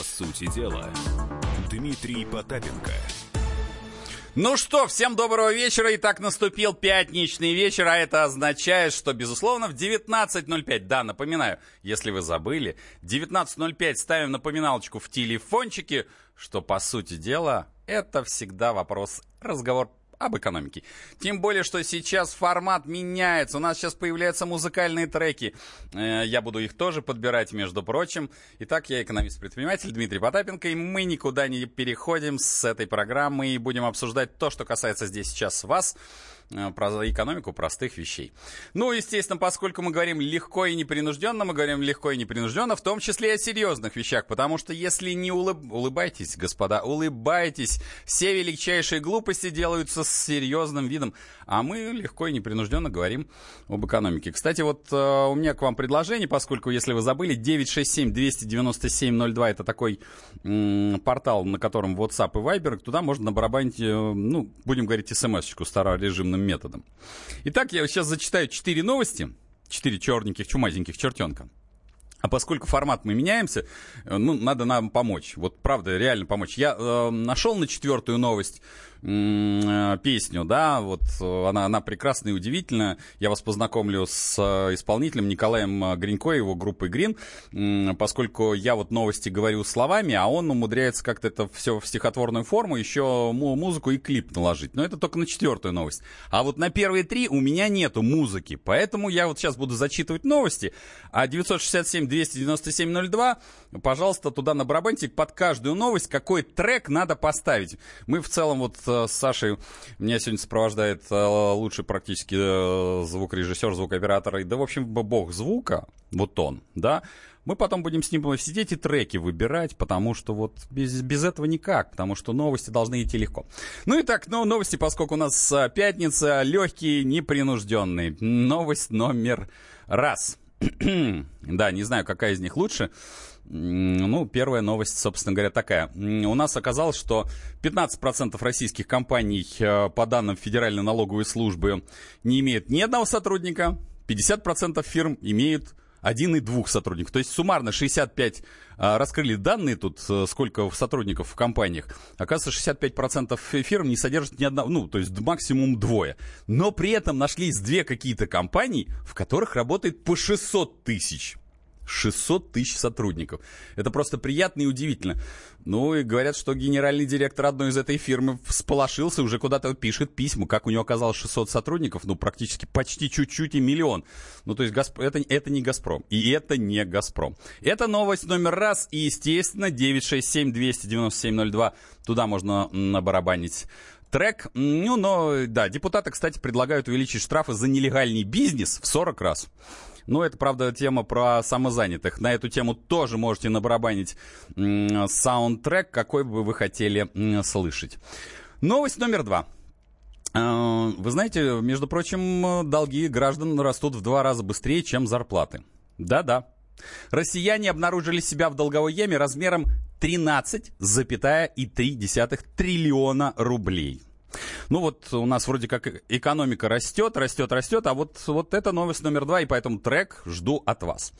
По сути дела, Дмитрий Потапенко. Ну что, всем доброго вечера. Итак, наступил пятничный вечер, а это означает, что, безусловно, в 19.05, да, напоминаю, если вы забыли, 19.05 ставим напоминалочку в телефончике, что, по сути дела, это всегда вопрос, разговор об экономике. Тем более, что сейчас формат меняется. У нас сейчас появляются музыкальные треки. Э, я буду их тоже подбирать, между прочим. Итак, я экономист-предприниматель Дмитрий Потапенко, и мы никуда не переходим с этой программы и будем обсуждать то, что касается здесь сейчас вас. Э, про экономику простых вещей. Ну, естественно, поскольку мы говорим легко и непринужденно, мы говорим легко и непринужденно, в том числе и о серьезных вещах, потому что если не улыб... улыбайтесь, господа, улыбайтесь, все величайшие глупости делаются с серьезным видом, а мы легко и непринужденно говорим об экономике. Кстати, вот э, у меня к вам предложение, поскольку, если вы забыли, 967-297-02 это такой м- портал, на котором WhatsApp и Viber, туда можно набарабанить, э, ну, будем говорить, смс-очку старорежимным определенным методом. Итак, я сейчас зачитаю четыре новости, четыре черненьких, чумазеньких чертенка. А поскольку формат мы меняемся, э, ну, надо нам помочь. Вот правда, реально помочь. Я э, нашел на четвертую новость песню, да, вот э, она, она прекрасная и удивительная. Я вас познакомлю с э, исполнителем Николаем Гринько, его группой Грин, поскольку я вот новости говорю словами, а он умудряется как-то это все в стихотворную форму, еще музыку и клип наложить. Но это только на четвертую новость. А вот на первые три у меня нету музыки, поэтому я вот сейчас буду зачитывать новости, а 967-297-02, пожалуйста, туда на барабанте под каждую новость какой трек надо поставить. Мы в целом вот Э, с Сашей. Меня сегодня сопровождает э, лучший практически э, звукорежиссер, звукооператор, да, в общем, бог звука, вот он, да. Мы потом будем с ним сидеть и треки выбирать, потому что вот без, без этого никак, потому что новости должны идти легко. Ну и так, ну, новости, поскольку у нас пятница, легкие, непринужденные. Новость номер раз. да, не знаю, какая из них лучше. Ну, первая новость, собственно говоря, такая. У нас оказалось, что 15% российских компаний, э, по данным Федеральной налоговой службы, не имеют ни одного сотрудника, 50% фирм имеют один и двух сотрудников. То есть суммарно 65 а, раскрыли данные тут, э, сколько сотрудников в компаниях. Оказывается, 65% фирм не содержат ни одного, ну, то есть максимум двое. Но при этом нашлись две какие-то компании, в которых работает по 600 тысяч 600 тысяч сотрудников. Это просто приятно и удивительно. Ну и говорят, что генеральный директор одной из этой фирмы всполошился, уже куда-то пишет письма, как у него оказалось 600 сотрудников, ну практически почти чуть-чуть и миллион. Ну то есть Газп... это, это не «Газпром», и это не «Газпром». Это новость номер раз, и естественно 967-297-02, туда можно набарабанить трек. Ну, но, да, депутаты, кстати, предлагают увеличить штрафы за нелегальный бизнес в 40 раз. Ну, это, правда, тема про самозанятых. На эту тему тоже можете набарабанить саундтрек, какой бы вы хотели слышать. Новость номер два. А, вы знаете, между прочим, долги граждан растут в два раза быстрее, чем зарплаты. Да-да. Россияне обнаружили себя в долговой яме размером 13,3 триллиона рублей. Ну вот у нас вроде как экономика растет, растет, растет, а вот, вот это новость номер два, и поэтому трек жду от вас.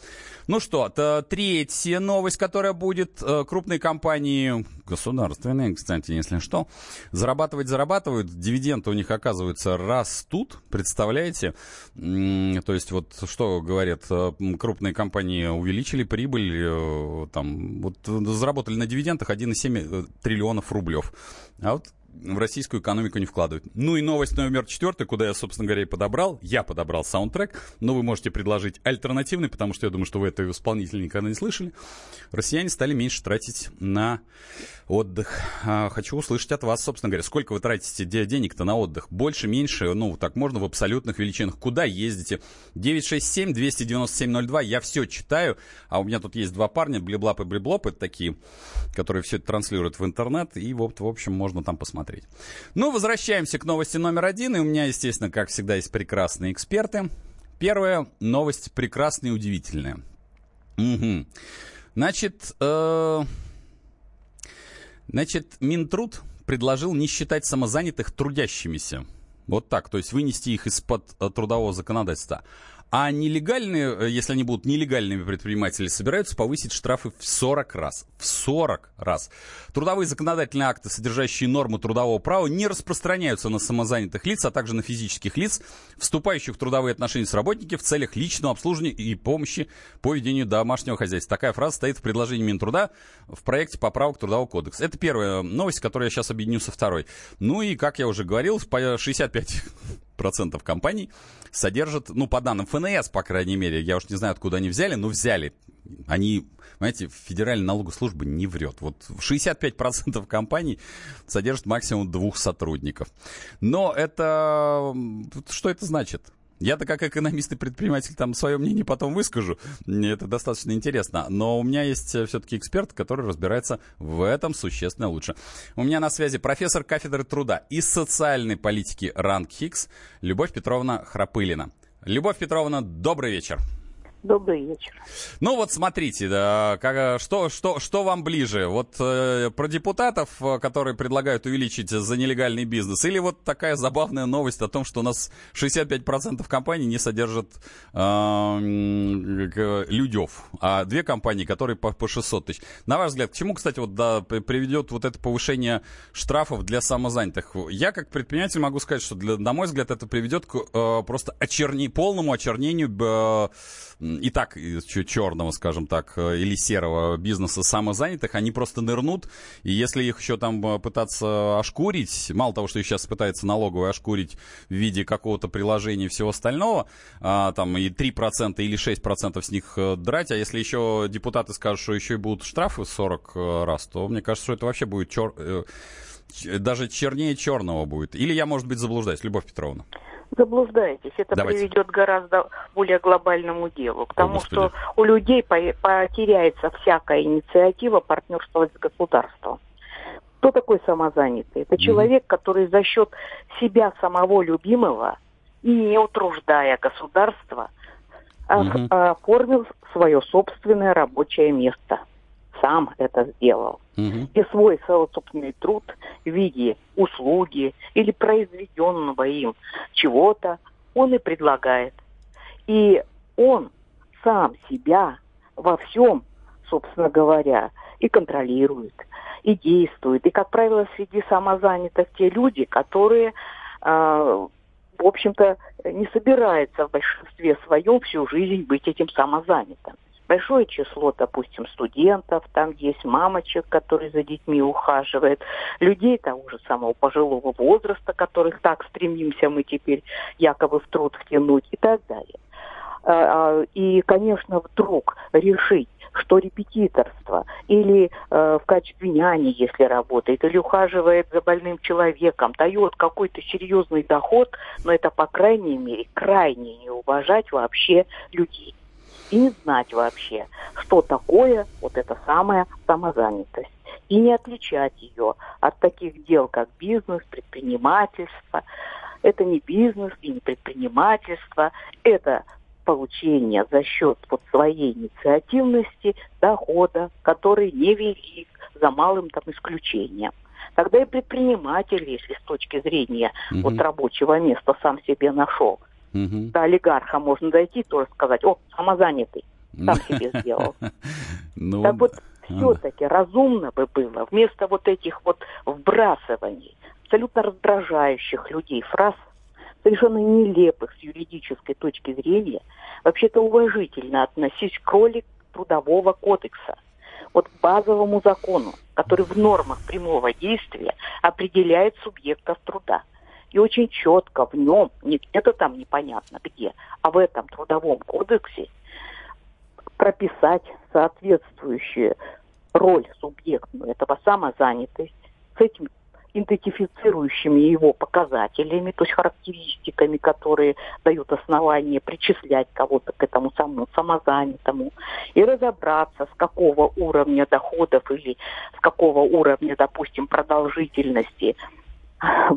Ну что, то третья новость, которая будет. Э, крупные компании, государственные, кстати, если что, зарабатывать зарабатывают, дивиденды у них, оказывается, растут, представляете? То есть вот что говорят, э, крупные компании увеличили прибыль, э, там, вот заработали на дивидендах 1,7 триллионов рублев. А вот в российскую экономику не вкладывают. Ну и новость номер четвертая, куда я, собственно говоря, и подобрал. Я подобрал саундтрек, но вы можете предложить альтернативный, потому что я думаю, что вы этого исполнителя никогда не слышали. Россияне стали меньше тратить на отдых. А, хочу услышать от вас, собственно говоря, сколько вы тратите денег-то на отдых? Больше, меньше? Ну, так можно в абсолютных величинах. Куда ездите? 967-297-02. Я все читаю, а у меня тут есть два парня, Блиблап и Блиблоп, это такие, которые все это транслируют в интернет, и вот, в общем, можно там посмотреть посмотреть. Ну, возвращаемся к новости номер один. И у меня, естественно, как всегда, есть прекрасные эксперты. Первая новость прекрасная и удивительная. Угу. Значит, э, значит, Минтруд предложил не считать самозанятых трудящимися. Вот так, то есть вынести их из-под э, трудового законодательства. А нелегальные, э, если они будут нелегальными предприниматели, собираются повысить штрафы в 40 раз. В 40 раз. Трудовые законодательные акты, содержащие нормы трудового права, не распространяются на самозанятых лиц, а также на физических лиц, вступающих в трудовые отношения с работниками в целях личного обслуживания и помощи по ведению домашнего хозяйства. Такая фраза стоит в предложении Минтруда в проекте поправок Трудового кодекса. Это первая новость, которую я сейчас объединю со второй. Ну и, как я уже говорил, 65 процентов компаний содержат, ну, по данным ФНС, по крайней мере, я уж не знаю, откуда они взяли, но взяли. Они, знаете, Федеральная налоговая служба не врет. Вот 65% компаний содержат максимум двух сотрудников. Но это... Что это значит? Я-то как экономист и предприниматель там свое мнение потом выскажу. Мне это достаточно интересно. Но у меня есть э, все-таки эксперт, который разбирается в этом существенно лучше. У меня на связи профессор кафедры труда и социальной политики Ранг Хикс Любовь Петровна Храпылина. Любовь Петровна, добрый вечер. Добрый вечер. Ну вот смотрите, да, как, что, что, что вам ближе? Вот э, про депутатов, э, которые предлагают увеличить за нелегальный бизнес, или вот такая забавная новость о том, что у нас 65% компаний не содержат э, людев, а две компании, которые по, по 600 тысяч. На ваш взгляд, к чему, кстати, вот да, приведет вот это повышение штрафов для самозанятых? Я как предприниматель могу сказать, что для, на мой взгляд это приведет к э, просто очерни, полному очернению э, и так черного, скажем так, э, или серого бизнеса самозанятых, они просто нырнут, и если их еще там э, пытаться ошкурить, мало того, что их сейчас пытается налоговая ошкурить в виде какого-то приложения и всего остального, а, там и 3% или 6% с них э, драть, а если еще депутаты скажут, что еще и будут штрафы 40 раз, то мне кажется, что это вообще будет чер... даже чернее черного будет. Или я, может быть, заблуждаюсь, Любовь Петровна заблуждаетесь. Это Давайте. приведет к гораздо более глобальному делу. К тому, О, что у людей потеряется всякая инициатива партнерства с государством. Кто такой самозанятый? Это человек, который за счет себя самого любимого и не утруждая государство, угу. оформил свое собственное рабочее место сам это сделал. Угу. И свой собственный труд в виде услуги или произведенного им чего-то он и предлагает. И он сам себя во всем, собственно говоря, и контролирует, и действует. И, как правило, среди самозанятых те люди, которые, э, в общем-то, не собираются в большинстве своем всю жизнь быть этим самозанятым большое число, допустим, студентов, там есть мамочек, которые за детьми ухаживают, людей того же самого пожилого возраста, которых так стремимся мы теперь якобы в труд втянуть и так далее. А, а, и, конечно, вдруг решить, что репетиторство или э, в качестве няни, если работает, или ухаживает за больным человеком, дает какой-то серьезный доход, но это, по крайней мере, крайне не уважать вообще людей и не знать вообще, что такое вот эта самая самозанятость. И не отличать ее от таких дел, как бизнес, предпринимательство. Это не бизнес и не предпринимательство, это получение за счет вот своей инициативности дохода, который невелик, за малым там исключением. Тогда и предприниматель, если с точки зрения угу. вот рабочего места сам себе нашел, Угу. До олигарха можно дойти, тоже сказать, о, самозанятый, сам себе сделал. Ну, так вот, все-таки разумно бы было, вместо вот этих вот вбрасываний, абсолютно раздражающих людей фраз, совершенно нелепых с юридической точки зрения, вообще-то уважительно относись к роли трудового кодекса, вот к базовому закону, который в нормах прямого действия определяет субъектов труда и очень четко в нем, не где-то там непонятно где, а в этом трудовом кодексе прописать соответствующую роль субъектную этого самозанятости с этим идентифицирующими его показателями, то есть характеристиками, которые дают основание причислять кого-то к этому самому самозанятому, и разобраться, с какого уровня доходов или с какого уровня, допустим, продолжительности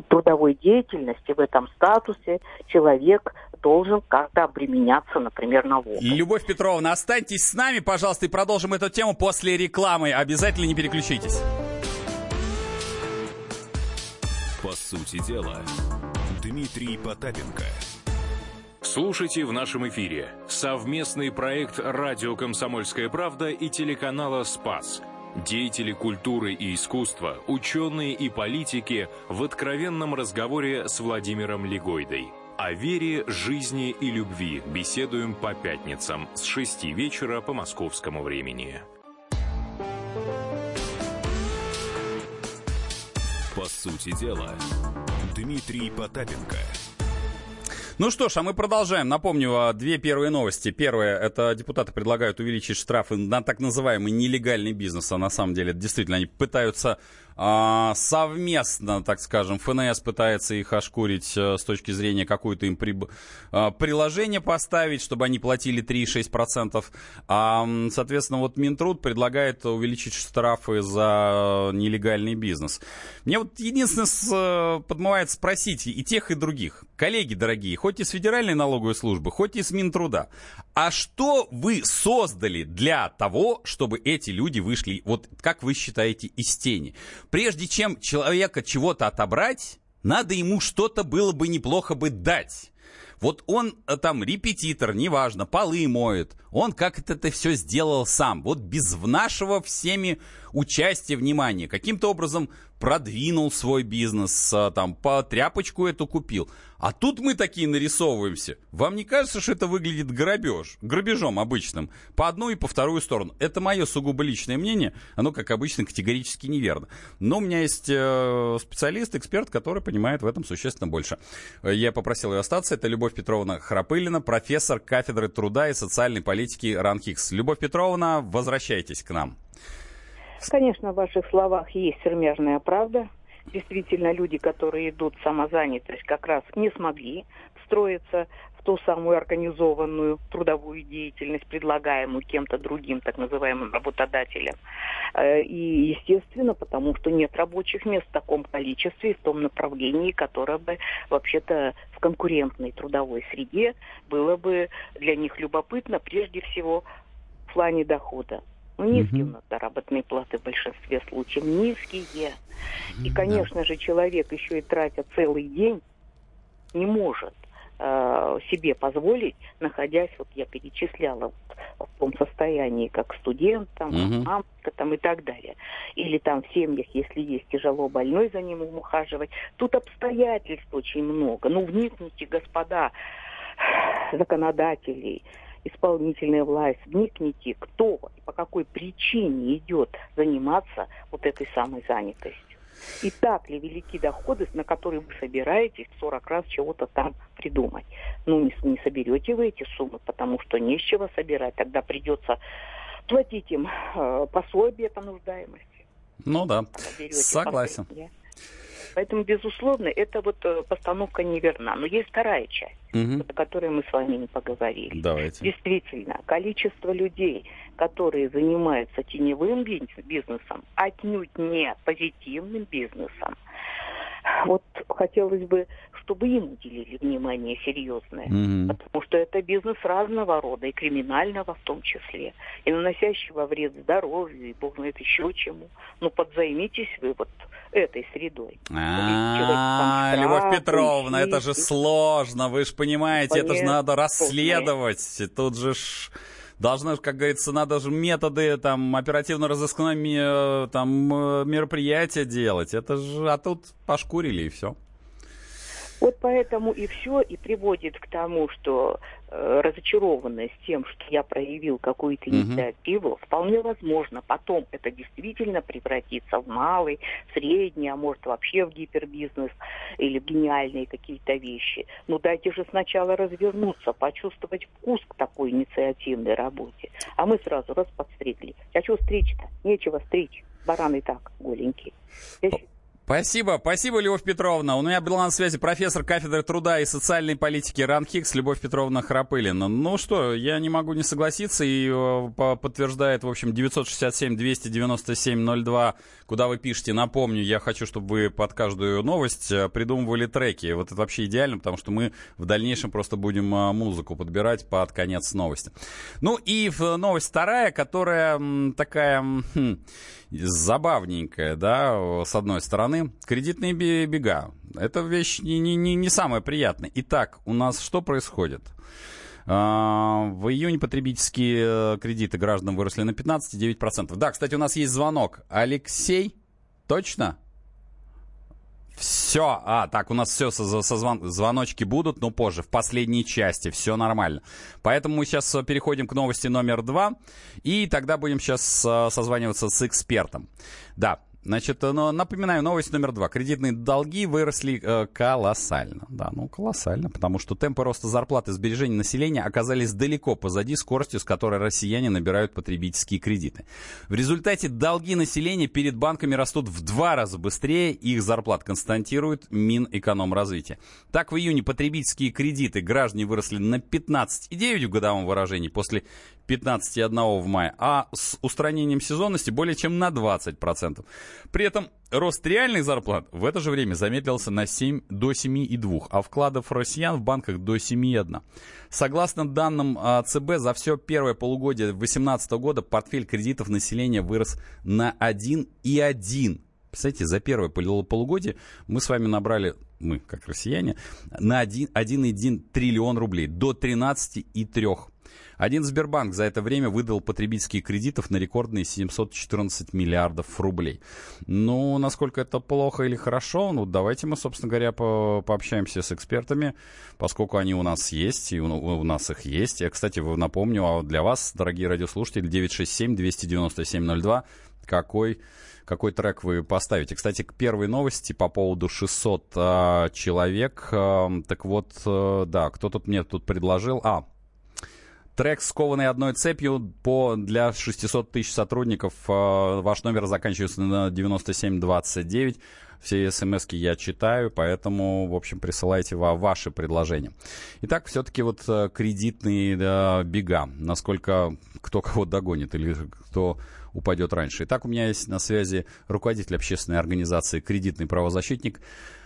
трудовой деятельности в этом статусе человек должен как-то обременяться, например, налогом. Любовь Петровна, останьтесь с нами, пожалуйста, и продолжим эту тему после рекламы. Обязательно не переключитесь. По сути дела, Дмитрий Потапенко – Слушайте в нашем эфире совместный проект «Радио Комсомольская правда» и телеканала «Спас». Деятели культуры и искусства, ученые и политики в откровенном разговоре с Владимиром Легойдой. О вере, жизни и любви беседуем по пятницам с 6 вечера по московскому времени. По сути дела, Дмитрий Потапенко – ну что ж, а мы продолжаем. Напомню, а, две первые новости. Первое, это депутаты предлагают увеличить штрафы на так называемый нелегальный бизнес, а на самом деле действительно они пытаются а, совместно, так скажем, ФНС пытается их ошкурить а, с точки зрения какое-то им при, а, приложение поставить, чтобы они платили 3,6%. А, соответственно, вот Минтруд предлагает увеличить штрафы за нелегальный бизнес. Мне вот единственное подмывает спросить и тех, и других. Коллеги дорогие, хоть из Федеральной налоговой службы, хоть из Минтруда, а что вы создали для того, чтобы эти люди вышли, вот как вы считаете, из тени? Прежде чем человека чего-то отобрать, надо ему что-то было бы неплохо бы дать. Вот он э, там репетитор, неважно, полы моет. Он как это, это все сделал сам. Вот без нашего всеми участия, внимания. Каким-то образом продвинул свой бизнес, э, там, по тряпочку эту купил. А тут мы такие нарисовываемся. Вам не кажется, что это выглядит грабеж, грабежом обычным? По одну и по вторую сторону. Это мое сугубо личное мнение. Оно, как обычно, категорически неверно. Но у меня есть э, специалист, эксперт, который понимает в этом существенно больше. Я попросил ее остаться. Это Любовь Петровна Храпылина, профессор кафедры труда и социальной политики РАНХИКС. Любовь Петровна, возвращайтесь к нам. Конечно, в ваших словах есть сермяжная правда действительно люди, которые идут в самозанятость, как раз не смогли встроиться в ту самую организованную трудовую деятельность, предлагаемую кем-то другим, так называемым работодателем. Э, и, естественно, потому что нет рабочих мест в таком количестве и в том направлении, которое бы вообще-то в конкурентной трудовой среде было бы для них любопытно, прежде всего, в плане дохода. Ну, низкие угу. у нас заработные платы в большинстве случаев, низкие. И, конечно да. же, человек еще и тратя целый день не может э, себе позволить, находясь, вот я перечисляла, вот, в том состоянии, как студент, там, угу. мамка там и так далее. Или там в семьях, если есть тяжело больной, за ним ухаживать. Тут обстоятельств очень много. Ну, вникните, господа законодателей, исполнительная власть, вникните, кто и по какой причине идет заниматься вот этой самой занятостью. И так ли велики доходы, на которые вы собираетесь 40 раз чего-то там придумать? Ну, не, не соберете вы эти суммы, потому что не с чего собирать. Тогда придется платить им э, пособие по нуждаемости. Ну да, согласен. Пособие. Поэтому, безусловно, это вот э, постановка неверна. Но есть вторая часть, угу. о которой мы с вами не поговорили. Давайте. Действительно, количество людей, которые занимаются теневым бизнесом, отнюдь не позитивным бизнесом, вот хотелось бы, чтобы им уделили внимание серьезное, mm потому что это бизнес разного рода, и криминального в том числе, и наносящего вред здоровью, и бог знает еще чему. Ну, подзаймитесь вы вот этой средой. А, Любовь Петровна, это же сложно, вы же понимаете, это же надо расследовать. Тут же должны, как говорится, надо же методы там оперативно-розыскной там э, мероприятия делать. Это же, а тут пошкурили и все. Вот поэтому и все и приводит к тому, что э, разочарованность тем, что я проявил какую-то инициативу, угу. вполне возможно, потом это действительно превратится в малый, средний, а может вообще в гипербизнес или в гениальные какие-то вещи. Но дайте же сначала развернуться, почувствовать вкус к такой инициативной работе. А мы сразу раз подстригли. А что стричь-то? Нечего стричь. Баран и так голенький. Я Спасибо, спасибо, Любовь Петровна. У меня был на связи профессор кафедры труда и социальной политики РАНХИКС Любовь Петровна Храпылина. Ну что, я не могу не согласиться, и э, подтверждает, в общем, 967-297-02, куда вы пишете. Напомню, я хочу, чтобы вы под каждую новость э, придумывали треки. Вот это вообще идеально, потому что мы в дальнейшем просто будем э, музыку подбирать под конец новости. Ну и новость вторая, которая такая... Хм, забавненькая, да, с одной стороны. Кредитные бега. Это вещь не, не, не, не самая приятная. Итак, у нас что происходит? А, в июне потребительские э, кредиты граждан выросли на 15,9%. Да, кстати, у нас есть звонок. Алексей, точно? Все, а, так, у нас все со, со звон, звоночки будут, но позже, в последней части, все нормально. Поэтому мы сейчас э, переходим к новости номер два, и тогда будем сейчас э, созваниваться с экспертом. Да, Значит, э, но напоминаю, новость номер два. Кредитные долги выросли э, колоссально. Да, ну колоссально, потому что темпы роста зарплаты и сбережений населения оказались далеко позади скоростью, с которой россияне набирают потребительские кредиты. В результате долги населения перед банками растут в два раза быстрее их зарплат, констатирует Минэкономразвитие. Так, в июне потребительские кредиты граждане выросли на 15,9 в годовом выражении после 15,1 в мае, а с устранением сезонности более чем на 20%. При этом рост реальных зарплат в это же время замедлился на 7, до 7,2, а вкладов россиян в банках до 7,1. Согласно данным а, ЦБ, за все первое полугодие 2018 года портфель кредитов населения вырос на 1,1. Представляете, за первое полугодие мы с вами набрали, мы, как россияне, на 1,1 триллион рублей, до 13,3 один Сбербанк за это время выдал потребительские кредитов на рекордные 714 миллиардов рублей. Ну, насколько это плохо или хорошо, ну, давайте мы, собственно говоря, по пообщаемся с экспертами, поскольку они у нас есть, и у, у нас их есть. Я, кстати, напомню, а для вас, дорогие радиослушатели, 967-297-02, какой какой трек вы поставите. Кстати, к первой новости по поводу 600 а, человек. А, так вот, а, да, кто тут мне тут предложил? А, Трек, скованный одной цепью, по, для 600 тысяч сотрудников. Э, ваш номер заканчивается на 9729. Все смс я читаю, поэтому, в общем, присылайте ваши предложения. Итак, все-таки вот э, кредитные да, бега. Насколько кто кого догонит или кто упадет раньше. Итак, у меня есть на связи руководитель общественной организации «Кредитный правозащитник»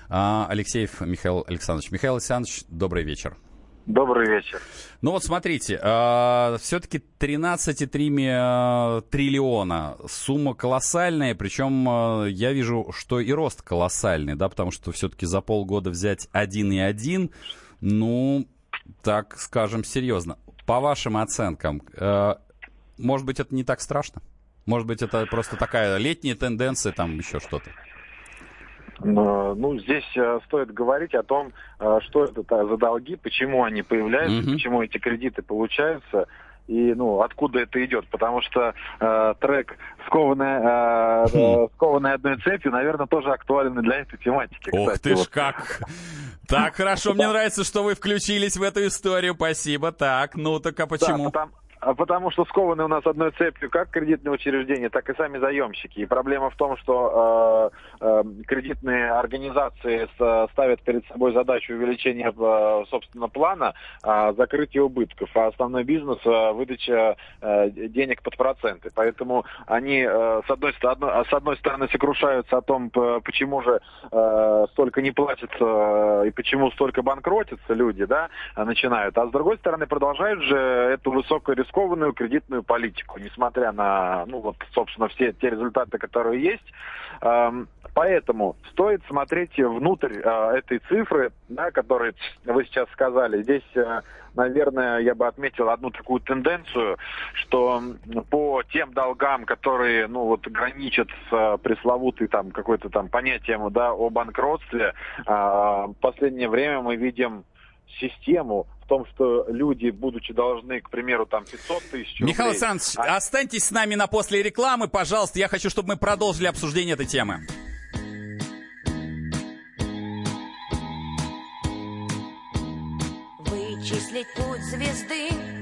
а, Алексеев Михаил Александрович. Михаил Александрович, добрый вечер. Добрый вечер. Ну вот смотрите, э, все-таки 13,3 триллиона. Сумма колоссальная, причем э, я вижу, что и рост колоссальный, да, потому что все-таки за полгода взять 1,1, ну, так скажем, серьезно. По вашим оценкам, может быть, это не так страшно? Может быть, это просто такая летняя тенденция, там еще что-то? Ну, здесь э, стоит говорить о том, э, что это за долги, почему они появляются, mm-hmm. почему эти кредиты получаются и ну откуда это идет, потому что э, трек скованная, э, хм. скованная одной цепью, наверное, тоже актуален для этой тематики. Ох кстати, ты вот. ж как! Так хорошо, мне нравится, что вы включились в эту историю, спасибо. Так, ну так а почему? Да, а потому что скованы у нас одной цепью как кредитные учреждения, так и сами заемщики. И проблема в том, что э, э, кредитные организации ставят перед собой задачу увеличения, э, собственно, плана э, закрытия убытков, а основной бизнес э, выдача э, денег под проценты. Поэтому они, э, с, одной с одной стороны, сокрушаются о том, почему же э, столько не платят э, и почему столько банкротятся люди, да, начинают. А с другой стороны, продолжают же эту высокую риск рискованную кредитную политику, несмотря на, ну вот, собственно, все те результаты, которые есть. Эм, поэтому стоит смотреть внутрь э, этой цифры, да, которые вы сейчас сказали. Здесь, э, наверное, я бы отметил одну такую тенденцию, что по тем долгам, которые, ну вот, граничат с э, пресловутой там какой-то там понятием, да, о банкротстве, в последнее время мы видим систему в том, что люди, будучи должны, к примеру, там 500 тысяч рублей... Михаил Александрович, а... останьтесь с нами на после рекламы, пожалуйста. Я хочу, чтобы мы продолжили обсуждение этой темы. Вычислить путь звезды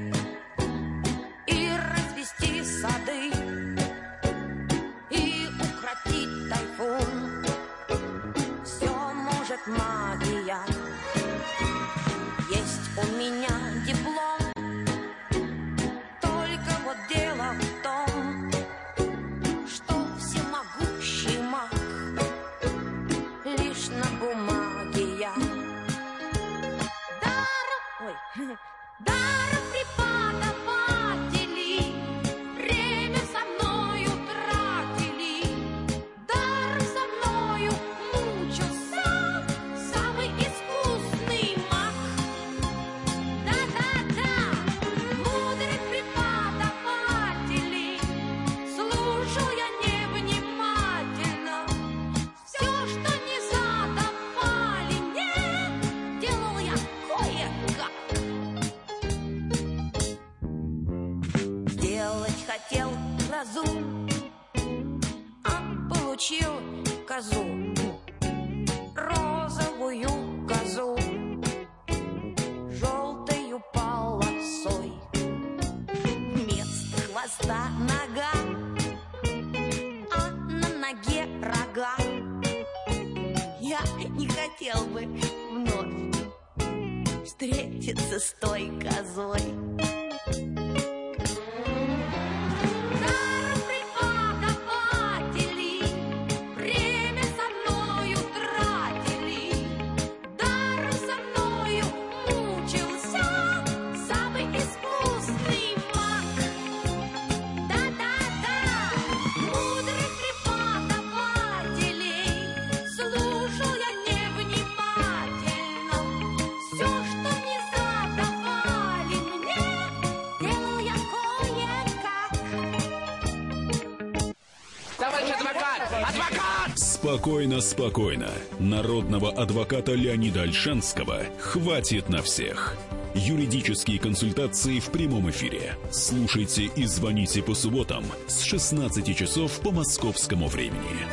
Спокойно, спокойно. Народного адвоката Леонида Альшанского хватит на всех. Юридические консультации в прямом эфире. Слушайте и звоните по субботам с 16 часов по московскому времени.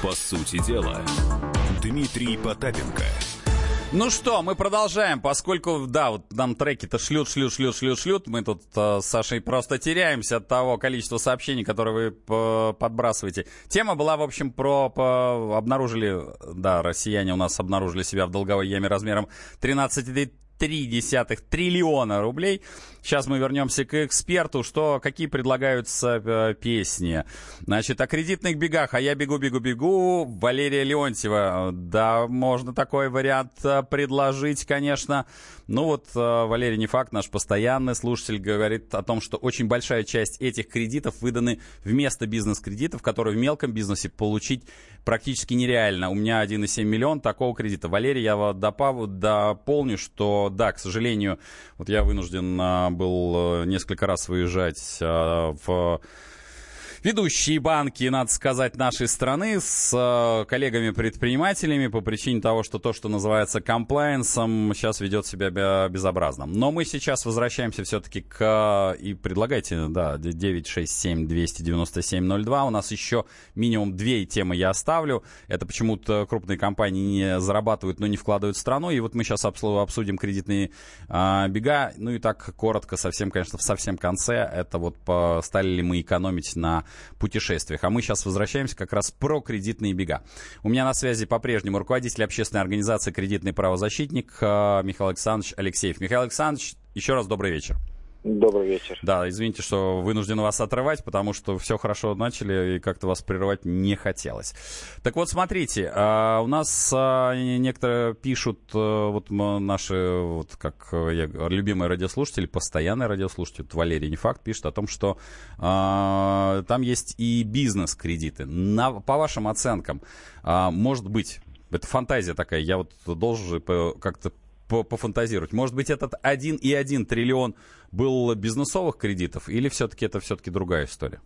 По сути дела, Дмитрий Потапенко – ну что, мы продолжаем, поскольку, да, вот нам треки-то шлют, шлют, шлют, шлют, шлют. Мы тут э, с Сашей просто теряемся от того количества сообщений, которые вы э, подбрасываете. Тема была, в общем, про... По, обнаружили, да, россияне у нас обнаружили себя в долговой яме размером 13 0,3 триллиона рублей. Сейчас мы вернемся к эксперту. Что, какие предлагаются э, песни? Значит, о кредитных бегах. А я бегу, бегу, бегу. Валерия Леонтьева. Да, можно такой вариант э, предложить, конечно. Ну вот, э, Валерий не факт, наш постоянный слушатель говорит о том, что очень большая часть этих кредитов выданы вместо бизнес-кредитов, которые в мелком бизнесе получить практически нереально. У меня 1,7 миллион такого кредита. Валерий, я дополню, что да, к сожалению, вот я вынужден а, был э, несколько раз выезжать а, в ведущие банки, надо сказать, нашей страны с э, коллегами-предпринимателями по причине того, что то, что называется комплайенсом, сейчас ведет себя безобразно. Но мы сейчас возвращаемся все-таки к... И предлагайте, да, 967-297-02. У нас еще минимум две темы я оставлю. Это почему-то крупные компании не зарабатывают, но не вкладывают в страну. И вот мы сейчас обсудим кредитные а, бега. Ну и так коротко, совсем, конечно, в совсем конце. Это вот по, стали ли мы экономить на путешествиях. А мы сейчас возвращаемся как раз про кредитные бега. У меня на связи по-прежнему руководитель общественной организации «Кредитный правозащитник» э, Михаил Александрович Алексеев. Михаил Александрович, еще раз добрый вечер. Добрый вечер. Да, извините, что вынужден вас отрывать, потому что все хорошо начали и как-то вас прерывать не хотелось. Так вот, смотрите, а, у нас а, некоторые пишут, а, вот наши, вот как я, любимые радиослушатели, постоянные радиослушатели, вот Валерий не факт, пишет о том, что а, там есть и бизнес-кредиты. На, по вашим оценкам, может быть, это фантазия такая, я вот должен же как-то пофантазировать. Может быть, этот 1,1 триллион был бизнесовых кредитов, или все-таки это все-таки другая история?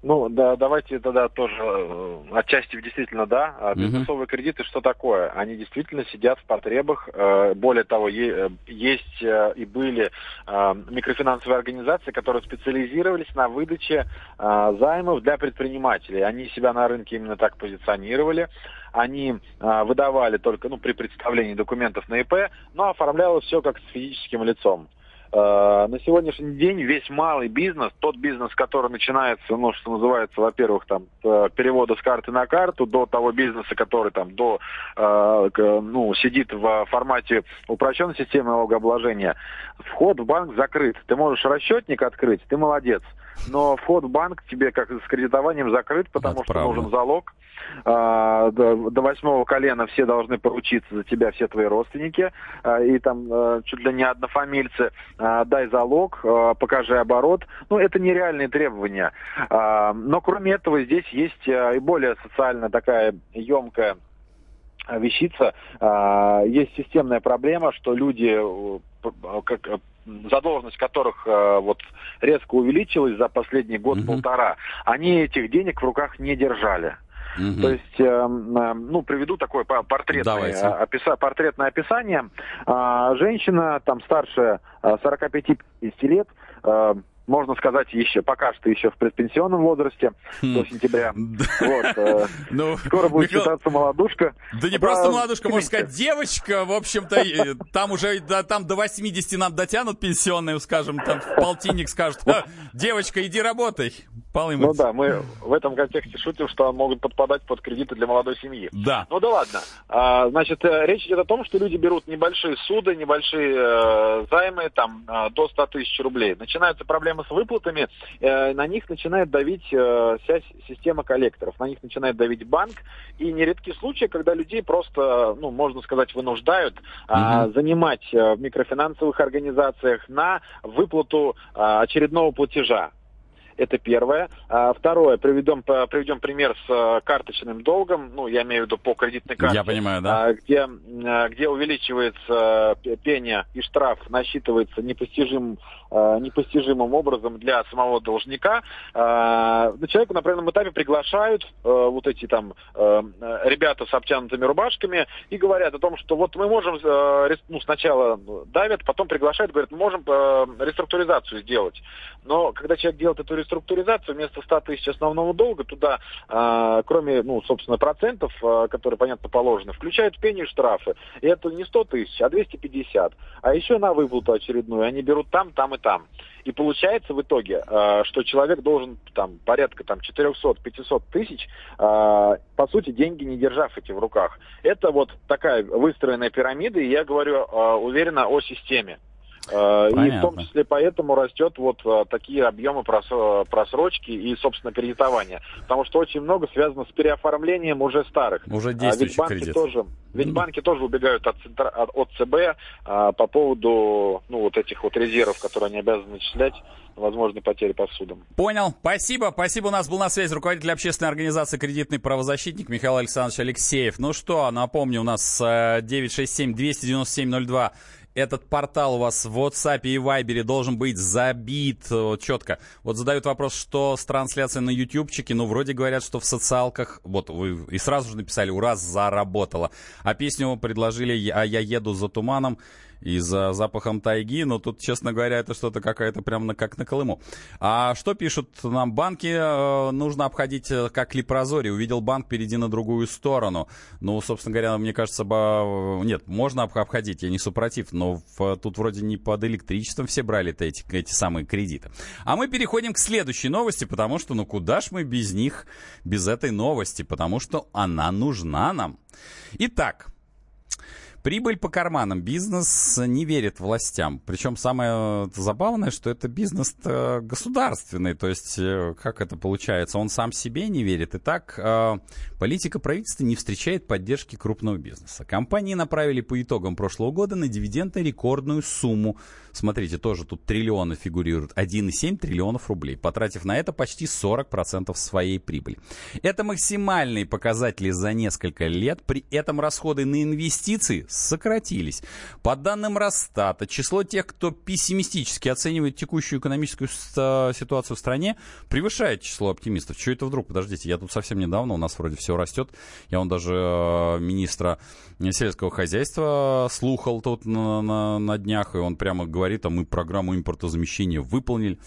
Ну, да, давайте тогда тоже э, отчасти действительно да. А бизнесовые кредиты что такое? Они действительно сидят в потребах. Э, более того, э, есть и были микрофинансовые организации, которые специализировались на выдаче займов для предпринимателей. Они себя на рынке именно так позиционировали они а, выдавали только ну, при представлении документов на ИП, но оформлялось все как с физическим лицом. Э, на сегодняшний день весь малый бизнес, тот бизнес, который начинается, ну, что называется, во-первых, там, перевода с карты на карту, до того бизнеса, который там, до, э, ну, сидит в формате упрощенной системы налогообложения, вход в банк закрыт. Ты можешь расчетник открыть, ты молодец. Но вход в банк тебе, как с кредитованием, закрыт, потому Это что нужен залог. А, до, до восьмого колена все должны поручиться за тебя, все твои родственники, а, и там а, чуть ли не однофамильцы, а, дай залог, а, покажи оборот. Ну, это нереальные требования. А, но кроме этого здесь есть а, и более социально такая емкая вещица. А, есть системная проблема, что люди как, задолженность которых э, вот резко увеличилась за последний год-полтора, угу. они этих денег в руках не держали. Угу. То есть, э, ну, приведу такое портретное, описа, портретное описание. Э, женщина, там, старше 45-50 лет, э, можно сказать, еще пока что еще в предпенсионном возрасте хм. до сентября. Вот, э, ну, скоро будет считаться молодушка. Да не просто молодушка, можно сказать, девочка, в общем-то, там уже там до 80 нам дотянут пенсионные, скажем, там полтинник скажут, девочка, иди работай. Ну да, мы в этом контексте шутим, что могут подпадать под кредиты для молодой семьи. Да. Ну да ладно. А, значит, э, речь идет о том, что люди берут небольшие суды, небольшие э, займы, там, э, до 100 тысяч рублей. Начинаются проблемы с выплатами, э, на них начинает давить э, вся система коллекторов, на них начинает давить банк, и нередки случаи, когда людей просто, ну, можно сказать, вынуждают э, занимать э, в микрофинансовых организациях на выплату э, очередного платежа. Это первое. А, второе, приведем, приведем пример с э, карточным долгом, ну, я имею в виду по кредитной карте. Я понимаю, да. А, где, где увеличивается пеня и штраф, насчитывается непостижим, непостижимым образом для самого должника. А, человеку на определенном этапе приглашают вот эти там ребята с обтянутыми рубашками и говорят о том, что вот мы можем, ну, сначала давят, потом приглашают, говорят, мы можем реструктуризацию сделать. Но когда человек делает эту реструктуризацию, вместо 100 тысяч основного долга туда, э, кроме, ну, собственно, процентов, э, которые, понятно, положены, включают пени штрафы. И это не 100 тысяч, а 250. А еще на выплату очередную они берут там, там и там. И получается в итоге, э, что человек должен там порядка там 400-500 тысяч, э, по сути, деньги не держав эти в руках. Это вот такая выстроенная пирамида, и я говорю э, уверенно о системе. Понятно. Э, и в том числе поэтому растет вот э, такие объемы просрочки и, собственно, кредитования. Потому что очень много связано с переоформлением уже старых. Уже действующих а ведь банки тоже, ведь банки тоже убегают от, от, от ЦБ а, по поводу ну, вот этих вот резервов, которые они обязаны начислять возможной потери по судам. Понял. Спасибо. Спасибо. У нас был на связи руководитель общественной организации «Кредитный правозащитник» Михаил Александрович Алексеев. Ну что, напомню, у нас 967-297-02 э, этот портал у вас в WhatsApp и Viber должен быть забит вот, четко. Вот задают вопрос, что с трансляцией на ютубчике, ну, вроде говорят, что в социалках, вот, вы и сразу же написали, ура, заработало. А песню предложили «А я еду за туманом» и за запахом тайги, но тут, честно говоря, это что-то какая-то прям на, как на Колыму. А что пишут нам банки? Э, нужно обходить э, как лепрозорий. Увидел банк, перейди на другую сторону. Ну, собственно говоря, мне кажется, бы, нет, можно обходить, я не супротив, но в, тут вроде не под электричеством все брали эти, эти самые кредиты. А мы переходим к следующей новости, потому что, ну, куда ж мы без них, без этой новости, потому что она нужна нам. Итак, Прибыль по карманам. Бизнес не верит властям. Причем самое забавное, что это бизнес государственный. То есть, э, как это получается? Он сам себе не верит. И так э, политика правительства не встречает поддержки крупного бизнеса. Компании направили по итогам прошлого года на дивиденды рекордную сумму. Смотрите, тоже тут триллионы фигурируют. 1,7 триллионов рублей, потратив на это почти 40% своей прибыли. Это максимальные показатели за несколько лет. При этом расходы на инвестиции сократились. По данным Росстата, число тех, кто пессимистически оценивает текущую экономическую ситуацию в стране, превышает число оптимистов. Что это вдруг? Подождите, я тут совсем недавно, у нас вроде все растет. Я он даже э, министра сельского хозяйства слухал тут на, на, на днях, и он прямо говорит, а мы программу импортозамещения выполнили.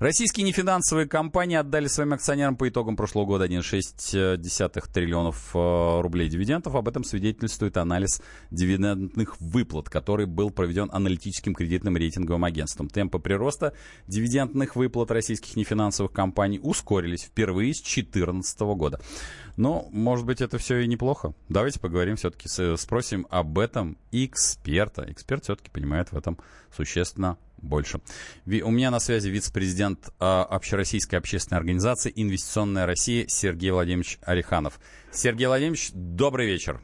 Российские нефинансовые компании отдали своим акционерам по итогам прошлого года 1,6 триллионов э, рублей дивидендов. Об этом свидетельствует анализ дивидендных выплат, который был проведен аналитическим кредитным рейтинговым агентством. Темпы прироста дивидендных выплат российских нефинансовых компаний ускорились впервые с 2014 года. Но, может быть, это все и неплохо. Давайте поговорим все-таки, спросим об этом эксперта. Эксперт все-таки понимает в этом существенно больше. У меня на связи вице-президент а, Общероссийской общественной организации «Инвестиционная Россия» Сергей Владимирович Ореханов. Сергей Владимирович, добрый вечер.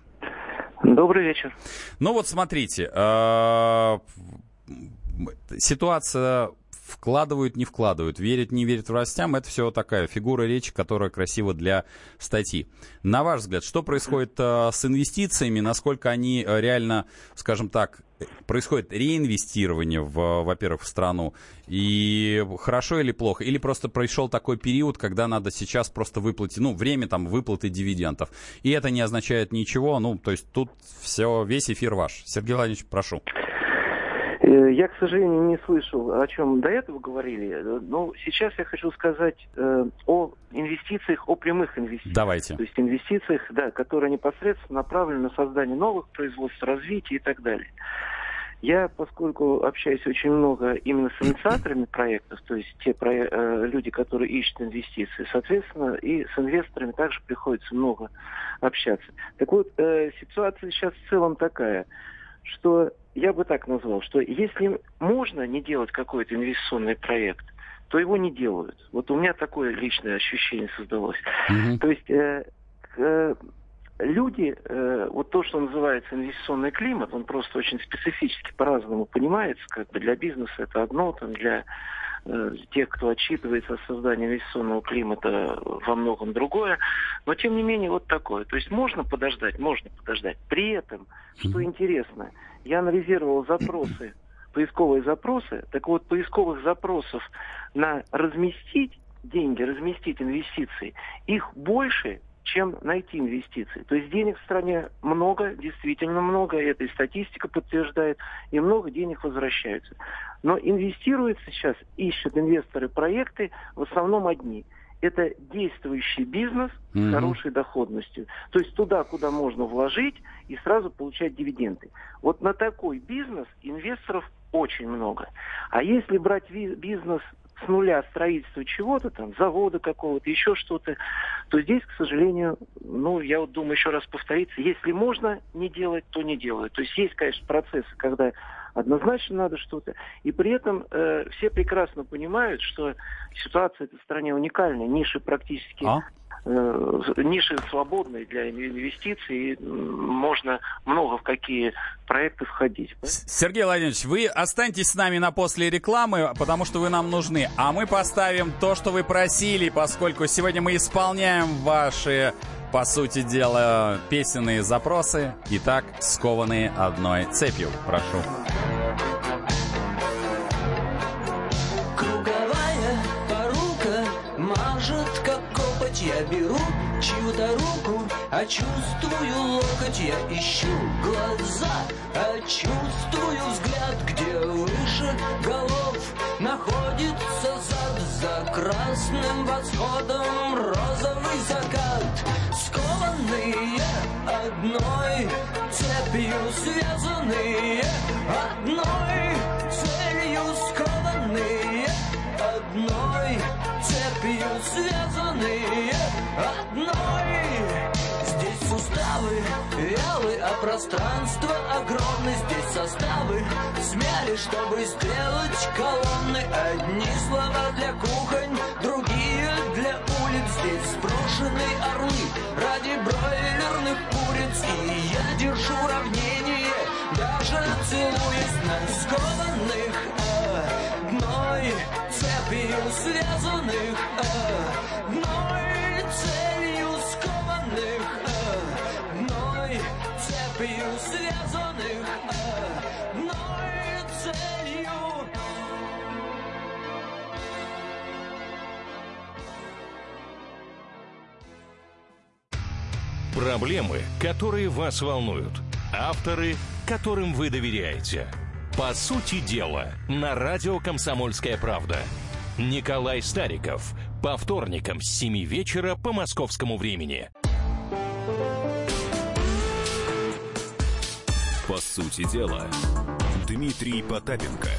Добрый вечер. Ну вот смотрите, а, ситуация вкладывают, не вкладывают, верят, не верят властям, это все такая фигура речи, которая красива для статьи. На ваш взгляд, что происходит э, с инвестициями, насколько они э, реально, скажем так, происходит реинвестирование, в, во-первых, в страну, и хорошо или плохо, или просто пришел такой период, когда надо сейчас просто выплатить, ну, время там выплаты дивидендов, и это не означает ничего, ну, то есть тут все, весь эфир ваш. Сергей Владимирович, прошу. Э, я, к сожалению, не слышал, о чем до этого говорили. Но сейчас я хочу сказать э, о инвестициях, о прямых инвестициях. Давайте. То есть инвестициях, да, которые непосредственно направлены на создание новых производств, развитие и так далее. Я, поскольку общаюсь очень много именно с инициаторами проектов, то есть те про, э, люди, которые ищут инвестиции, соответственно, и с инвесторами также приходится много общаться. Так вот, э, ситуация сейчас в целом такая, что я бы так назвал, что если можно не делать какой-то инвестиционный проект, то его не делают. Вот у меня такое личное ощущение создалось. Mm-hmm. То есть э, э, люди, э, вот то, что называется инвестиционный климат, он просто очень специфически по-разному понимается. Как бы для бизнеса это одно, там, для тех, кто отчитывается о создании инвестиционного климата, во многом другое. Но, тем не менее, вот такое. То есть можно подождать, можно подождать. При этом, что интересно, я анализировал запросы, поисковые запросы. Так вот, поисковых запросов на разместить деньги, разместить инвестиции, их больше, чем найти инвестиции. То есть денег в стране много, действительно много, это и статистика подтверждает, и много денег возвращаются. Но инвестируют сейчас, ищут инвесторы проекты в основном одни – это действующий бизнес mm-hmm. с хорошей доходностью. То есть туда, куда можно вложить и сразу получать дивиденды. Вот на такой бизнес инвесторов очень много. А если брать бизнес с нуля строительства чего-то, там, завода какого-то, еще что-то, то здесь, к сожалению, ну, я вот думаю, еще раз повториться, если можно не делать, то не делают. То есть есть, конечно, процессы, когда однозначно надо что-то. И при этом э, все прекрасно понимают, что ситуация в этой стране уникальная, ниши практически а? Э, ниши свободные для инвестиций, и можно много в какие проекты входить. Сергей Владимирович, вы останьтесь с нами на после рекламы, потому что вы нам нужны, а мы поставим то, что вы просили, поскольку сегодня мы исполняем ваши по сути дела, песенные запросы. Итак, скованные одной цепью. Прошу. Копоть. Я беру чью-то руку, а чувствую локоть. Я ищу глаза, а чувствую взгляд, где выше голов находится зад за красным восходом розовый закат скованные одной цепью связанные одной целью скованные одной цепью связанные суставы вялы а пространство огромное здесь составы. Смяли чтобы сделать колонны. Одни слова для кухонь другие для улиц. Здесь сброшенные орлы. Ради бройлерных куриц. И я держу равнение, даже целуясь на скованных Одной цепью связанных Одной целью скованных Одной цепью связанных Одной целью Проблемы, которые вас волнуют. Авторы, которым вы доверяете. По сути дела, на радио «Комсомольская правда». Николай Стариков. По вторникам с 7 вечера по московскому времени. По сути дела, Дмитрий Потапенко –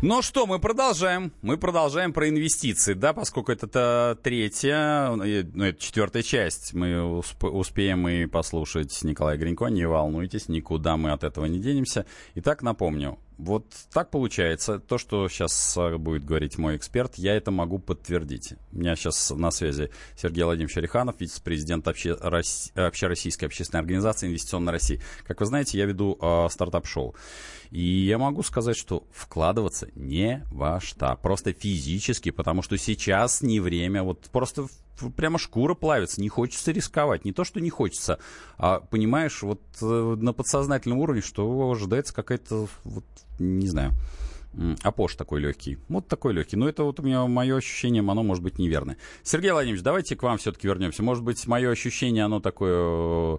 ну что, мы продолжаем. Мы продолжаем про инвестиции, да, поскольку это третья, ну, это четвертая часть. Мы успеем и послушать Николая Гринько. Не волнуйтесь, никуда мы от этого не денемся. Итак, напомню, Вот так получается. То, что сейчас будет говорить мой эксперт, я это могу подтвердить. У меня сейчас на связи Сергей Владимирович Ореханов, вице-президент обще... Общероссийской общественной организации «Инвестиционная Россия». Как вы знаете, я веду э, стартап-шоу. И я могу сказать, что вкладываться не во что. Просто физически, потому что сейчас не время. Вот просто прямо шкура плавится, не хочется рисковать. Не то, что не хочется, а понимаешь, вот э, на подсознательном уровне, что ожидается какая-то, вот, не знаю, Апош такой легкий. Вот такой легкий. Но это вот у меня мое ощущение, оно может быть неверное. Сергей Владимирович, давайте к вам все-таки вернемся. Может быть, мое ощущение, оно такое э,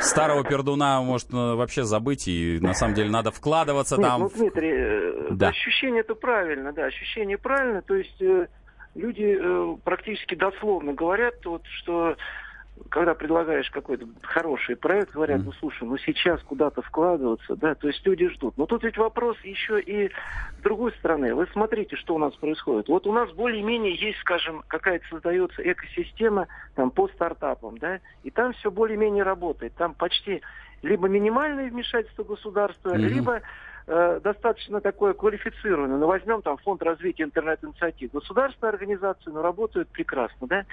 старого пердуна может э, вообще забыть, и на самом деле надо вкладываться Нет, там. Ну, Дмитрий, да. ощущение это правильно, да, ощущение правильно. То есть люди практически дословно говорят, вот, что когда предлагаешь какой-то хороший проект, говорят, ну слушай, ну сейчас куда-то вкладываться, да, то есть люди ждут. Но тут ведь вопрос еще и с другой стороны. Вы смотрите, что у нас происходит. Вот у нас более-менее есть, скажем, какая-то создается экосистема там по стартапам, да, и там все более-менее работает. Там почти либо минимальное вмешательство государства, mm-hmm. либо э, достаточно такое квалифицированное. Ну, возьмем там фонд развития интернет-инициатив. Государственные организации, ну, работают прекрасно, да?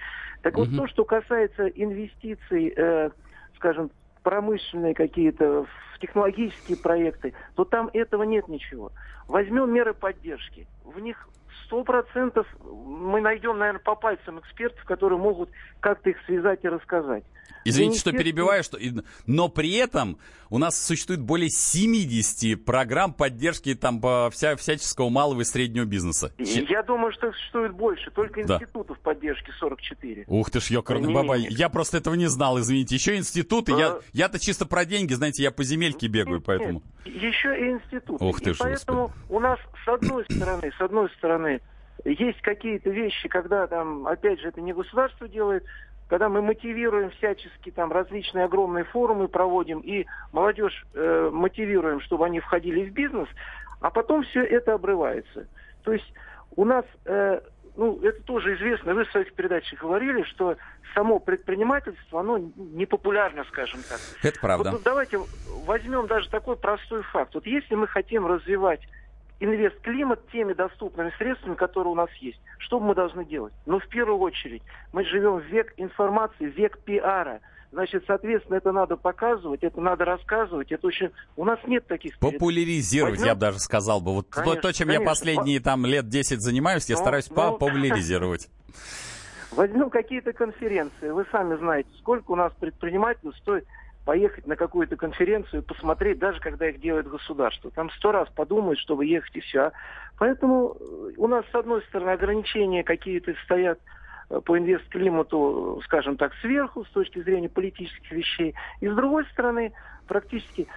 Так mm-hmm. вот, то, что касается инвестиций, э, скажем, промышленные какие-то, в технологические проекты, то там этого нет ничего. Возьмем меры поддержки. В них сто процентов мы найдем, наверное, по пальцам экспертов, которые могут как-то их связать и рассказать. Извините, что перебиваю, что... но при этом у нас существует более 70 программ поддержки там вся, всяческого малого и среднего бизнеса. Я думаю, что существует больше, только институтов да. поддержки 44. Ух ты ж, ёкарный бабай. Я просто этого не знал, извините. Еще институты, а... я, я-то чисто про деньги, знаете, я по земельке бегаю, поэтому... Еще и институты. Ух ты и ж, поэтому Господи. у нас с одной стороны, с одной стороны, есть какие-то вещи, когда там, опять же, это не государство делает, когда мы мотивируем всячески там различные огромные форумы проводим и молодежь э, мотивируем, чтобы они входили в бизнес, а потом все это обрывается. То есть у нас, э, ну это тоже известно, вы в своих передачах говорили, что само предпринимательство, оно непопулярно, скажем так. Это правда. Вот, вот давайте возьмем даже такой простой факт. Вот если мы хотим развивать инвест-климат теми доступными средствами, которые у нас есть. Что мы должны делать? Ну, в первую очередь, мы живем в век информации, век пиара. Значит, соответственно, это надо показывать, это надо рассказывать. Это очень... У нас нет таких... Популяризировать, Возьмем... я бы даже сказал бы. Вот конечно, то, чем конечно. я последние там лет 10 занимаюсь, я но, стараюсь но... популяризировать. Возьмем какие-то конференции. Вы сами знаете, сколько у нас предпринимателей стоит поехать на какую-то конференцию, посмотреть, даже когда их делает государство. Там сто раз подумают, чтобы ехать и все. Поэтому у нас, с одной стороны, ограничения какие-то стоят э, по инвест-климату, скажем так, сверху, с точки зрения политических вещей. И с другой стороны, практически,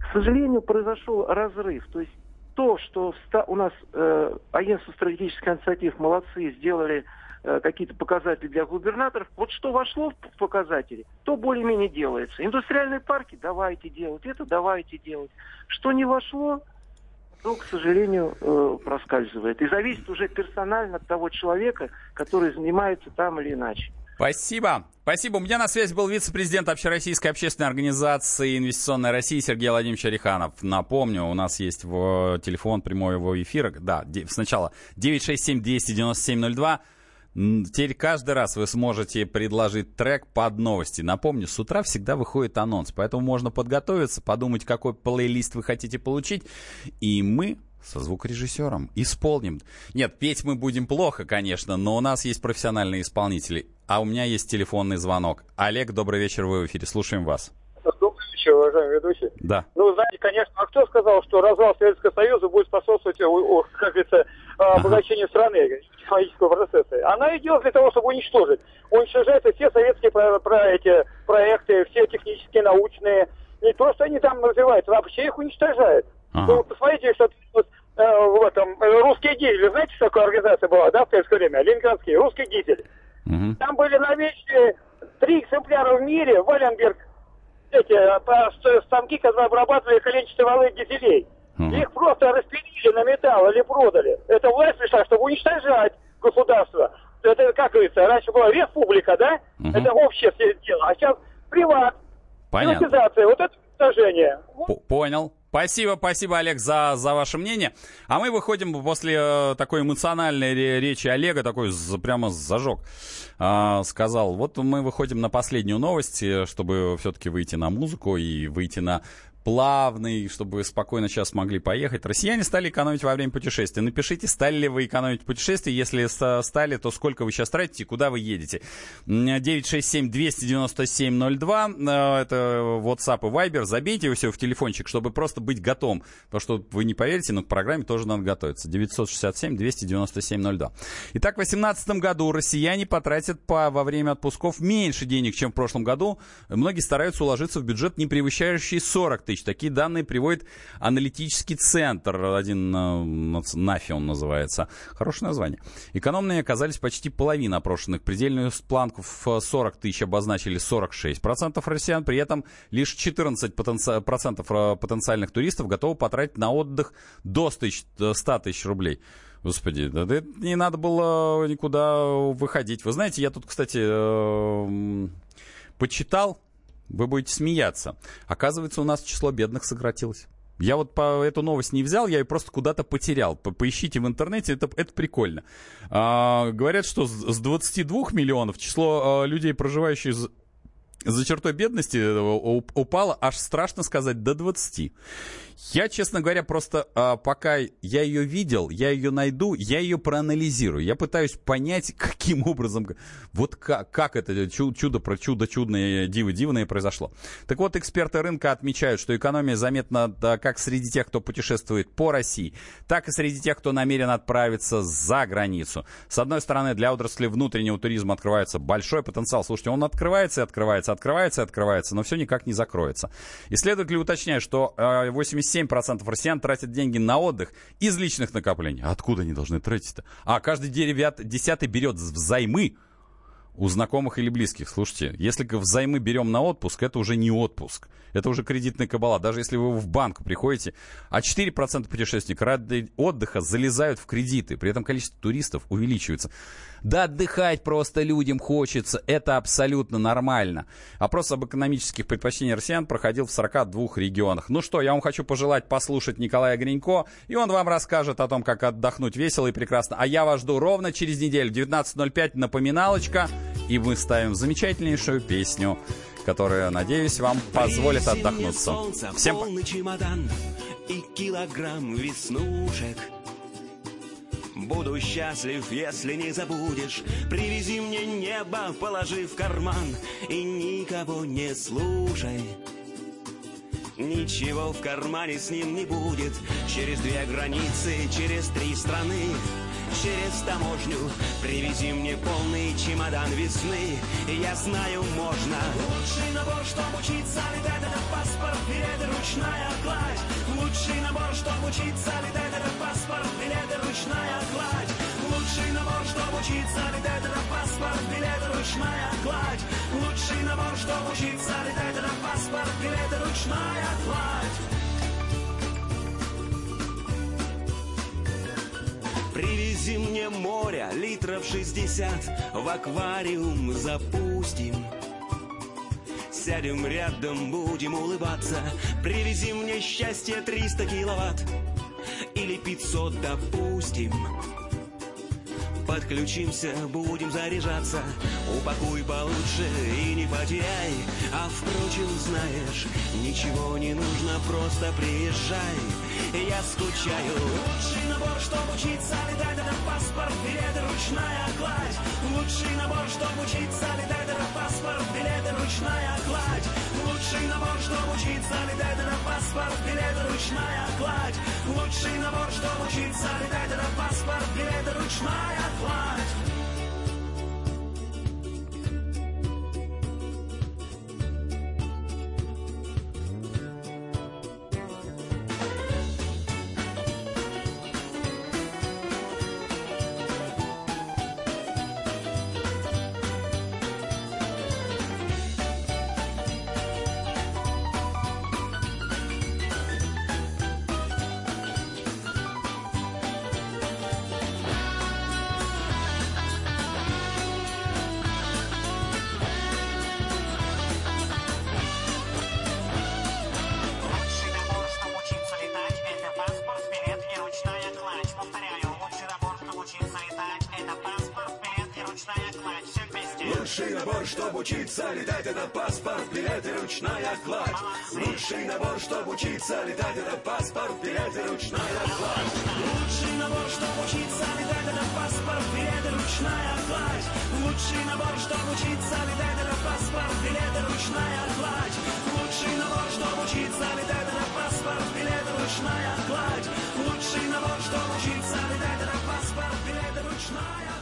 к сожалению, произошел разрыв. То есть то, что у нас э, агентство стратегических инициатив молодцы сделали Э, какие-то показатели для губернаторов. Вот что вошло в показатели, то более-менее делается. Индустриальные парки давайте делать, это давайте делать. Что не вошло, то, к сожалению, э, проскальзывает. И зависит уже персонально от того человека, который занимается там или иначе. Спасибо. Спасибо. У меня на связи был вице-президент Общероссийской общественной организации «Инвестиционная Россия» Сергей Владимирович Ореханов. Напомню, у нас есть в телефон прямого эфира. Да, сначала 967-297-02. Теперь каждый раз вы сможете предложить трек под новости. Напомню, с утра всегда выходит анонс, поэтому можно подготовиться, подумать, какой плейлист вы хотите получить, и мы со звукорежиссером исполним. Нет, петь мы будем плохо, конечно, но у нас есть профессиональные исполнители, а у меня есть телефонный звонок. Олег, добрый вечер, вы в эфире, слушаем вас. Добрый вечер, уважаемый ведущий. Да. Ну, знаете, конечно, а кто сказал, что развал Советского Союза будет способствовать, как говорится, обогащению страны, технологического процесса. Она идет для того, чтобы уничтожить. Уничтожаются все советские про, про эти проекты, все технические, научные. Не то, что они там развиваются, вообще их уничтожают. Ага. Ну, посмотрите, что вот, э, в этом, э, русские дизели, знаете, что такая организация была, да, в советское время? Ленинградский, русский дизель. Угу. Там были новейшие три экземпляра в мире, Валенберг, эти э, станки, которые обрабатывали коленчатые валы дизелей. Угу. Их просто распилили на металл или продали. Это власть пришла, чтобы уничтожать государство. Это, как говорится, раньше была республика, да? Угу. Это общее дело. А сейчас приват. Понятно. Приватизация. Вот это уничтожение. Понял. Спасибо, спасибо, Олег, за, за ваше мнение. А мы выходим после э, такой эмоциональной речи Олега, такой прямо зажег, э, сказал. Вот мы выходим на последнюю новость, э, чтобы все-таки выйти на музыку и выйти на плавный, чтобы спокойно сейчас могли поехать. Россияне стали экономить во время путешествия. Напишите, стали ли вы экономить путешествия. Если стали, то сколько вы сейчас тратите и куда вы едете. 967-297-02. Э, это WhatsApp и Viber. Забейте его все в телефончик, чтобы просто быть готовым. Потому что вы не поверите, но к программе тоже надо готовиться. 967-297-02. Итак, в 2018 году россияне потратят по, во время отпусков меньше денег, чем в прошлом году. Многие стараются уложиться в бюджет, не превышающий 40 тысяч тысяч. Такие данные приводит аналитический центр, один э, НАФИ он называется. Хорошее название. Экономные оказались почти половина опрошенных. Предельную планку в 40 тысяч обозначили 46% россиян. При этом лишь 14% э, потенциальных туристов готовы потратить на отдых до 100 э, тысяч рублей. Господи, да, не надо было никуда выходить. Вы знаете, я тут, кстати, э, почитал вы будете смеяться. Оказывается, у нас число бедных сократилось. Я вот по эту новость не взял, я ее просто куда-то потерял. По поищите в интернете, это, это прикольно. А, говорят, что с 22 миллионов число а, людей, проживающих за чертой бедности, э, упало аж страшно сказать до 20. Я, честно говоря, просто а, пока я ее видел, я ее найду, я ее проанализирую. Я пытаюсь понять, каким образом, вот как, как это чудо про чудо чудное, диво дивное произошло. Так вот, эксперты рынка отмечают, что экономия заметна да, как среди тех, кто путешествует по России, так и среди тех, кто намерен отправиться за границу. С одной стороны, для отрасли внутреннего туризма открывается большой потенциал. Слушайте, он открывается и открывается, открывается и открывается, но все никак не закроется. Исследователи уточняют, что 87 а, 7% россиян тратят деньги на отдых из личных накоплений. Откуда они должны тратить-то? А каждый девят, десятый берет взаймы у знакомых или близких. Слушайте, если взаймы берем на отпуск, это уже не отпуск. Это уже кредитная кабала. Даже если вы в банк приходите, а 4% путешественников ради отдыха залезают в кредиты. При этом количество туристов увеличивается. Да отдыхать просто людям хочется. Это абсолютно нормально. Опрос об экономических предпочтениях россиян проходил в 42 регионах. Ну что, я вам хочу пожелать послушать Николая Гринько, и он вам расскажет о том, как отдохнуть весело и прекрасно. А я вас жду ровно через неделю, 19.05, напоминалочка, и мы ставим замечательнейшую песню которая, надеюсь, вам позволит отдохнуться. Всем чемодан и килограмм веснушек. Буду счастлив, если не забудешь Привези мне небо, положи в карман И никого не слушай Ничего в кармане с ним не будет Через две границы, через три страны через таможню. Привези мне полный чемодан весны Я знаю, можно. Лучший набор, чтобы учиться летать Это паспорт, билеты, ручная кладь. Лучший набор, чтобы учиться летать Это паспорт, билеты, ручная кладь. Лучший набор, чтобы учиться летать Это паспорт, билеты, ручная кладь. Лучший набор, чтобы учиться летать Это паспорт, билеты, ручная кладь Привези мне море, литров шестьдесят, в аквариум запустим. Сядем рядом, будем улыбаться, привези мне счастье 300 киловатт или 500, допустим. Подключимся, будем заряжаться. Упакуй получше и не потеряй. А впрочем, знаешь, ничего не нужно Просто приезжай, я скучаю. Лучший набор, чтобы учиться летать Это паспорт, билеты, ручная кладь. Лучший набор, чтобы учиться летать Это паспорт, билеты, ручная кладь Лучший набор, чтобы учиться летать Это паспорт, билеты, ручная кладь. Лучший набор, чтобы учиться летать Это паспорт, билеты, ручная кладь набор, чтобы учиться летать, это паспорт, билет ручная кладь. Лучший набор, чтобы учиться летать, это паспорт, билет и ручная кладь. Лучший набор, чтобы учиться летать, это паспорт, билет и ручная кладь. Лучший набор, чтобы учиться летать, это паспорт, билет и ручная кладь. Лучший набор, чтобы учиться летать, это паспорт, билет и ручная кладь. Лучший набор, чтобы учиться летать, это паспорт, билет и ручная